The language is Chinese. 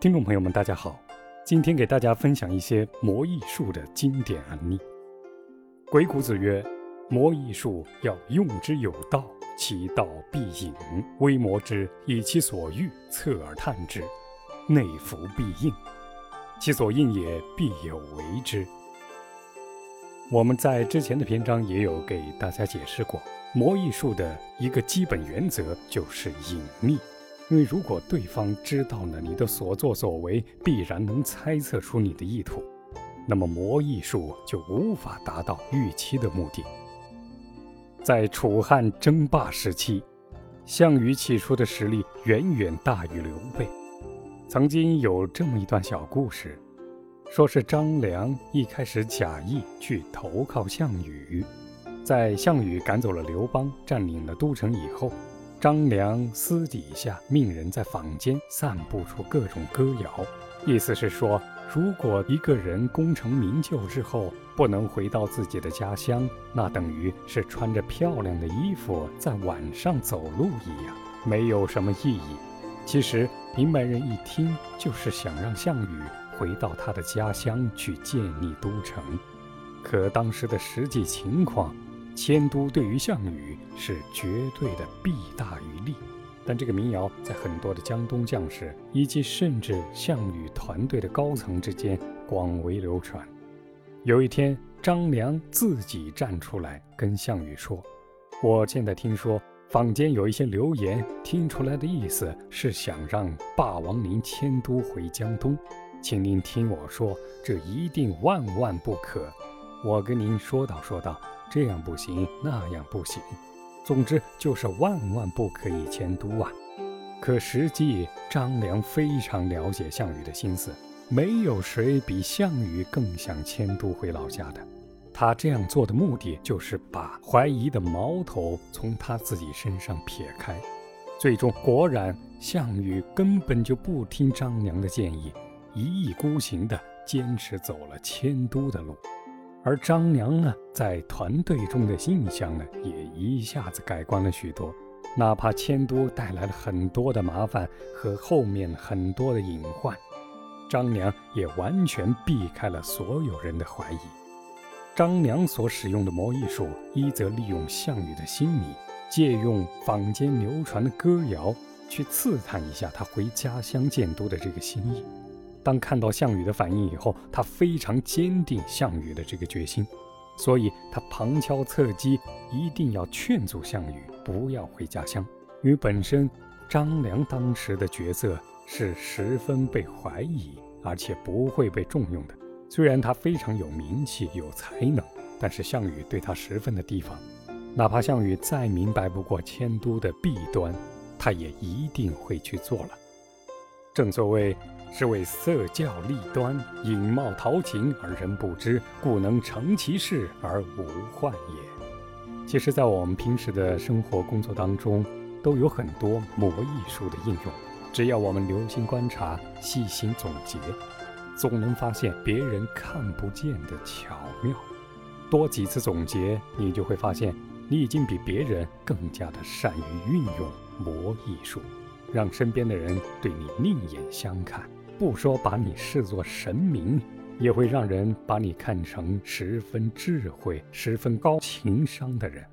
听众朋友们，大家好，今天给大家分享一些魔艺术的经典案例。鬼谷子曰：“魔艺术要用之有道，其道必隐。微魔之，以其所欲，侧而探之，内服必应。其所应也，必有为之。”我们在之前的篇章也有给大家解释过，魔艺术的一个基本原则就是隐秘。因为如果对方知道了你的所作所为，必然能猜测出你的意图，那么魔艺术就无法达到预期的目的。在楚汉争霸时期，项羽起初的实力远远大于刘备。曾经有这么一段小故事，说是张良一开始假意去投靠项羽，在项羽赶走了刘邦，占领了都城以后。张良私底下命人在坊间散布出各种歌谣，意思是说，如果一个人功成名就之后不能回到自己的家乡，那等于是穿着漂亮的衣服在晚上走路一样，没有什么意义。其实明白人一听就是想让项羽回到他的家乡去建立都城，可当时的实际情况。迁都对于项羽是绝对的弊大于利，但这个民谣在很多的江东将士以及甚至项羽团队的高层之间广为流传。有一天，张良自己站出来跟项羽说：“我现在听说坊间有一些流言，听出来的意思是想让霸王您迁都回江东，请您听我说，这一定万万不可。我跟您说道说道。”这样不行，那样不行，总之就是万万不可以迁都啊！可实际张良非常了解项羽的心思，没有谁比项羽更想迁都回老家的。他这样做的目的就是把怀疑的矛头从他自己身上撇开。最终果然，项羽根本就不听张良的建议，一意孤行地坚持走了迁都的路。而张良呢，在团队中的印象呢，也一下子改观了许多。哪怕迁都带来了很多的麻烦和后面很多的隐患，张良也完全避开了所有人的怀疑。张良所使用的魔艺术，一则利用项羽的心理，借用坊间流传的歌谣，去刺探一下他回家乡建都的这个心意。当看到项羽的反应以后，他非常坚定项羽的这个决心，所以他旁敲侧击，一定要劝阻项羽不要回家乡。因为本身张良当时的角色是十分被怀疑，而且不会被重用的。虽然他非常有名气、有才能，但是项羽对他十分的提防。哪怕项羽再明白不过迁都的弊端，他也一定会去做了。正所谓。是为色教利端，隐貌陶情而人不知，故能成其事而无患也。其实，在我们平时的生活工作当中，都有很多魔艺术的应用。只要我们留心观察、细心总结，总能发现别人看不见的巧妙。多几次总结，你就会发现，你已经比别人更加的善于运用魔艺术，让身边的人对你另眼相看。不说把你视作神明，也会让人把你看成十分智慧、十分高情商的人。